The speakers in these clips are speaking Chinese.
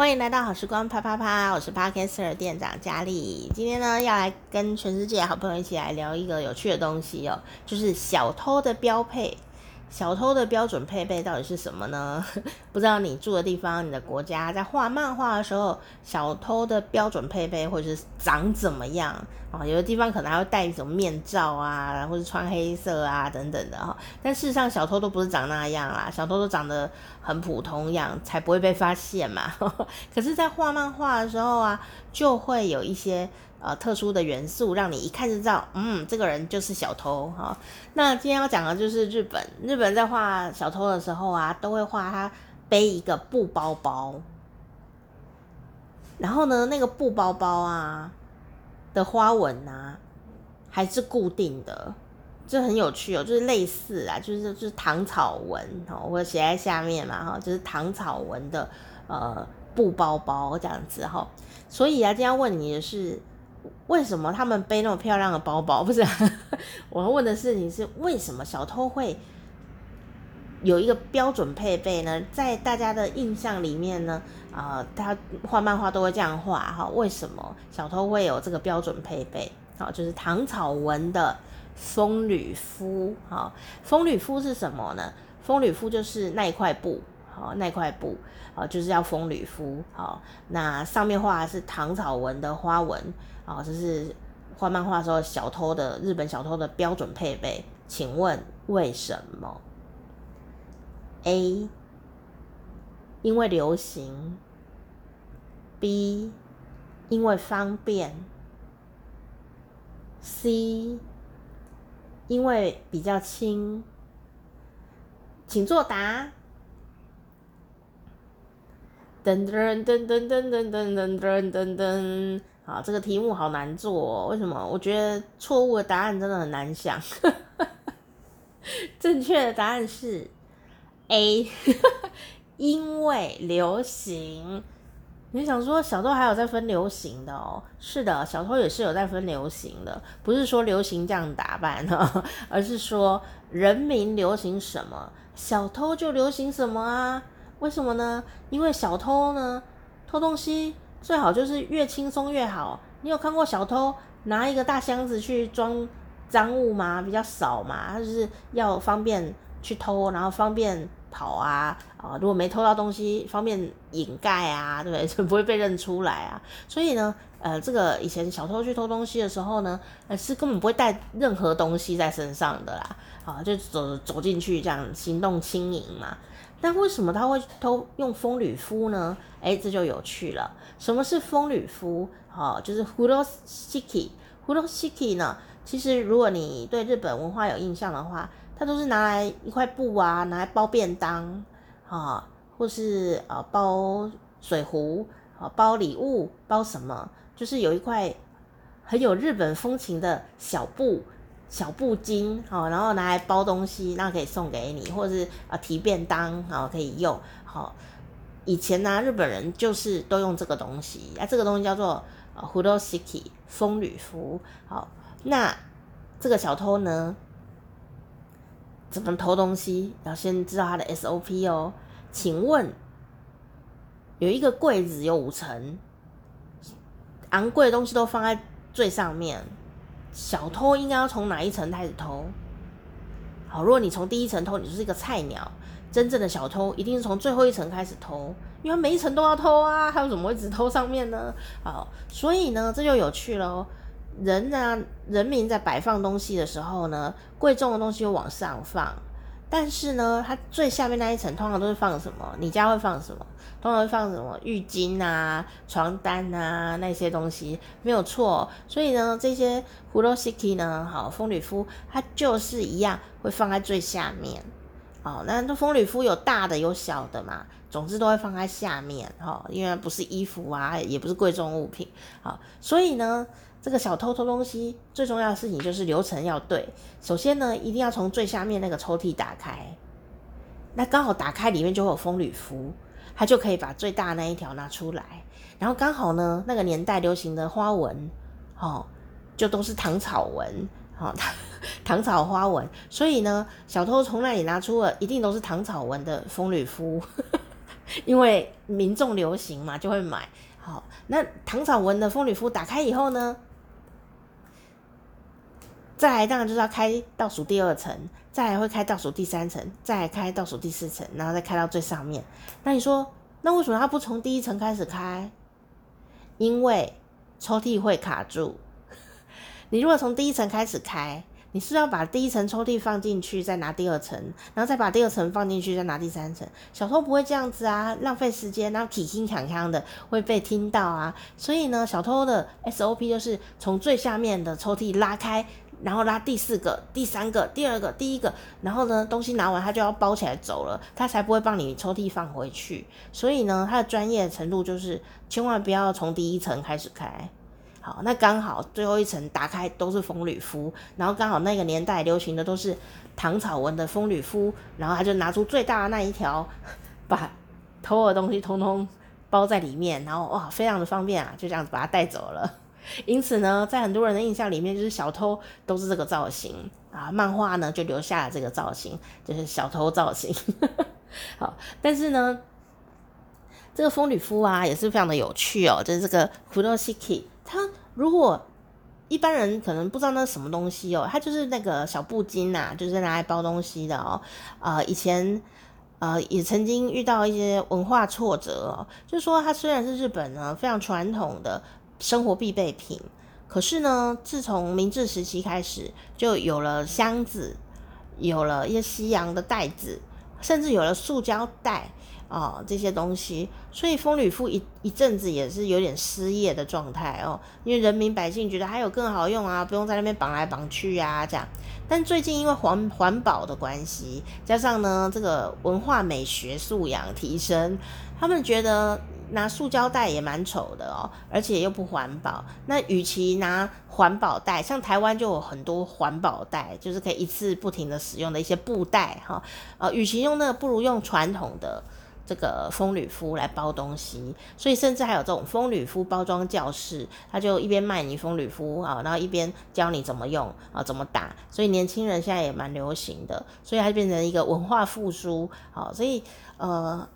欢迎来到好时光啪啪啪，我是 Podcaster 店长佳丽。今天呢，要来跟全世界好朋友一起来聊一个有趣的东西哦，就是小偷的标配。小偷的标准配备到底是什么呢？不知道你住的地方、你的国家在画漫画的时候，小偷的标准配备或者是长怎么样啊？有的地方可能还会戴一种面罩啊，或者穿黑色啊等等的哈。但事实上，小偷都不是长那样啦，小偷都长得很普通样，才不会被发现嘛。可是，在画漫画的时候啊，就会有一些。呃，特殊的元素让你一看就知道，嗯，这个人就是小偷哈。那今天要讲的就是日本，日本在画小偷的时候啊，都会画他背一个布包包，然后呢，那个布包包啊的花纹啊还是固定的，这很有趣哦，就是类似啊，就是就是唐草纹哦，我写在下面嘛哈，就是唐草纹的呃布包包这样子哈。所以啊，今天问你的是。为什么他们背那么漂亮的包包？不是，我要问的事情是为什么小偷会有一个标准配备呢？在大家的印象里面呢，啊、他画漫画都会这样画哈。为什么小偷会有这个标准配备？好，就是唐草纹的风吕敷。好，风吕敷是什么呢？风吕敷就是那一块布。哦，那块布，哦，就是要风吕敷。好，那上面画的是唐草纹的花纹。哦，这是画漫画时候小偷的日本小偷的标准配备。请问为什么？A，因为流行。B，因为方便。C，因为比较轻。请作答。噔噔噔噔噔噔噔噔噔噔，好，这个题目好难做哦，为什么？我觉得错误的答案真的很难想。正确的答案是 A，因为流行。你想说小偷还有在分流行的哦？是的，小偷也是有在分流行的，不是说流行这样打扮哦，而是说人民流行什么，小偷就流行什么啊。为什么呢？因为小偷呢，偷东西最好就是越轻松越好。你有看过小偷拿一个大箱子去装赃物吗？比较少嘛，他就是要方便去偷，然后方便跑啊啊！如果没偷到东西，方便掩盖啊，对不对？就 不会被认出来啊。所以呢，呃，这个以前小偷去偷东西的时候呢，是根本不会带任何东西在身上的啦，啊，就走走进去这样行动轻盈嘛。但为什么他会偷用风吕敷呢？哎，这就有趣了。什么是风吕敷？哦，就是 furoshiki。furoshiki 呢？其实如果你对日本文化有印象的话，它都是拿来一块布啊，拿来包便当啊、或是呃包水壶啊、包礼物，包什么？就是有一块很有日本风情的小布。小布巾，好，然后拿来包东西，那可以送给你，或者是啊提便当，好可以用，好。以前呢，日本人就是都用这个东西，啊，这个东西叫做呃 furoshiki 风吕服，好。那这个小偷呢，怎么偷东西？要先知道他的 SOP 哦。请问，有一个柜子有五层，昂贵的东西都放在最上面。小偷应该要从哪一层开始偷？好，如果你从第一层偷，你就是一个菜鸟。真正的小偷一定是从最后一层开始偷，因为每一层都要偷啊，他又怎么会只偷上面呢？好，所以呢，这就有趣了。人呢，人民在摆放东西的时候呢，贵重的东西又往上放。但是呢，它最下面那一层通常都是放什么？你家会放什么？通常会放什么？浴巾啊、床单啊那些东西，没有错。所以呢，这些 furoshiki 呢，好，风吕敷它就是一样会放在最下面。好，那这风吕敷有大的有小的嘛，总之都会放在下面。哈，因为不是衣服啊，也不是贵重物品。好，所以呢。这个小偷偷东西最重要的事情就是流程要对。首先呢，一定要从最下面那个抽屉打开，那刚好打开里面就会有风吕服，他就可以把最大那一条拿出来。然后刚好呢，那个年代流行的花纹，哦，就都是唐草纹，哦，唐草花纹。所以呢，小偷从那里拿出了一定都是唐草纹的风吕服。因为民众流行嘛，就会买。好，那糖草纹的丰履敷打开以后呢，再来当然就是要开倒数第二层，再来会开倒数第三层，再来开倒数第四层，然后再开到最上面。那你说，那为什么他不从第一层开始开？因为抽屉会卡住。你如果从第一层开始开，你是要把第一层抽屉放进去，再拿第二层，然后再把第二层放进去，再拿第三层。小偷不会这样子啊，浪费时间，然后铿铿锵锵的会被听到啊。所以呢，小偷的 SOP 就是从最下面的抽屉拉开，然后拉第四个、第三个、第二个、第一个，然后呢，东西拿完他就要包起来走了，他才不会帮你抽屉放回去。所以呢，他的专业程度就是千万不要从第一层开始开。好，那刚好最后一层打开都是丰履敷，然后刚好那个年代流行的都是唐草纹的丰履敷，然后他就拿出最大的那一条，把偷的东西通通包在里面，然后哇，非常的方便啊，就这样子把它带走了。因此呢，在很多人的印象里面，就是小偷都是这个造型啊，漫画呢就留下了这个造型，就是小偷造型。好，但是呢，这个丰履敷啊也是非常的有趣哦，就是这个 Furoshiki 它如果一般人可能不知道那是什么东西哦，它就是那个小布巾呐，就是拿来包东西的哦。呃，以前呃也曾经遇到一些文化挫折哦，就是说它虽然是日本呢非常传统的生活必备品，可是呢，自从明治时期开始，就有了箱子，有了一些西洋的袋子，甚至有了塑胶袋。哦，这些东西，所以丰履敷一一阵子也是有点失业的状态哦，因为人民百姓觉得还有更好用啊，不用在那边绑来绑去呀，这样。但最近因为环环保的关系，加上呢这个文化美学素养提升，他们觉得拿塑胶袋也蛮丑的哦，而且又不环保。那与其拿环保袋，像台湾就有很多环保袋，就是可以一次不停的使用的一些布袋哈。呃，与其用那个，不如用传统的。这个丰履敷来包东西，所以甚至还有这种丰履敷包装教室，他就一边卖你丰履敷啊，然后一边教你怎么用啊，怎么打。所以年轻人现在也蛮流行的，所以它变成一个文化复苏。好，所以呃，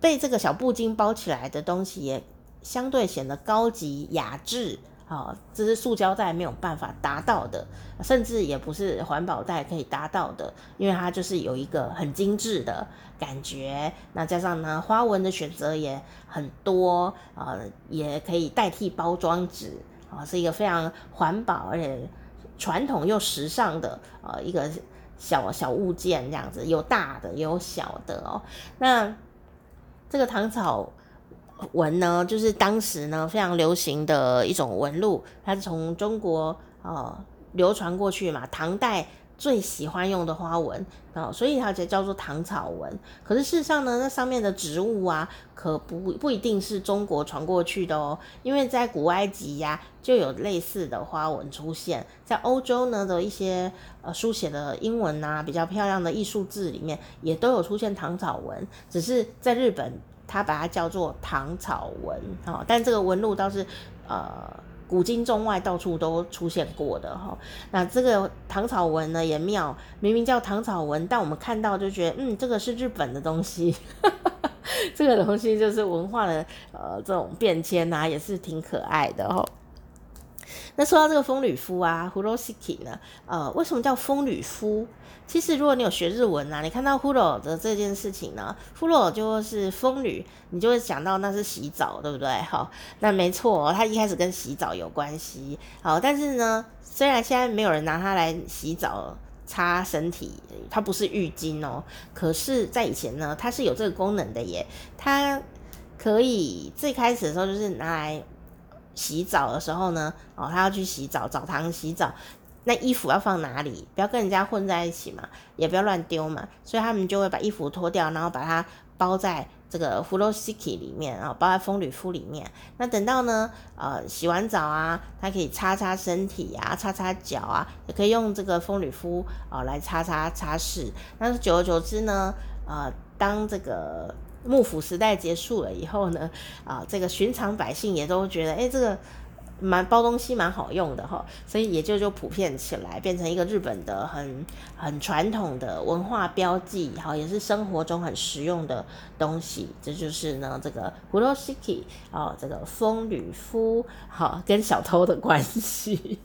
被这个小布巾包起来的东西也相对显得高级雅致。啊，这是塑胶袋没有办法达到的，甚至也不是环保袋可以达到的，因为它就是有一个很精致的感觉。那加上呢，花纹的选择也很多，呃，也可以代替包装纸，啊，是一个非常环保而且传统又时尚的呃一个小小物件，这样子有大的也有小的哦。那这个糖草。纹呢，就是当时呢非常流行的一种纹路，它是从中国呃流传过去嘛，唐代最喜欢用的花纹啊，所以它就叫做唐草纹。可是事实上呢，那上面的植物啊，可不不一定是中国传过去的哦，因为在古埃及呀就有类似的花纹出现，在欧洲呢的一些呃书写的英文啊比较漂亮的艺术字里面也都有出现唐草纹，只是在日本。他把它叫做唐草纹，哈，但这个纹路倒是，呃，古今中外到处都出现过的，哈。那这个唐草纹呢也妙，明明叫唐草纹，但我们看到就觉得，嗯，这个是日本的东西，这个东西就是文化的，呃，这种变迁啊，也是挺可爱的，哈。那说到这个丰履敷啊，Furoshiki 呢，呃，为什么叫丰履敷？其实如果你有学日文啊，你看到 Furo 的这件事情呢，Furo 就是丰履，你就会想到那是洗澡，对不对？好，那没错，它一开始跟洗澡有关系。好，但是呢，虽然现在没有人拿它来洗澡、擦身体，它不是浴巾哦，可是，在以前呢，它是有这个功能的耶，它可以最开始的时候就是拿来。洗澡的时候呢，哦，他要去洗澡，澡堂洗澡，那衣服要放哪里？不要跟人家混在一起嘛，也不要乱丢嘛，所以他们就会把衣服脱掉，然后把它包在这个 Furoshiki 里面，然后包在丰履敷里面。那等到呢，呃，洗完澡啊，他可以擦擦身体啊，擦擦脚啊，也可以用这个丰履敷啊来擦擦擦拭。那久而久之呢，呃，当这个幕府时代结束了以后呢，啊，这个寻常百姓也都觉得，哎，这个蛮包东西蛮好用的哈，所以也就就普遍起来，变成一个日本的很很传统的文化标记，好，也是生活中很实用的东西。这就是呢，这个风吕敷啊，这个风吕夫，好，跟小偷的关系。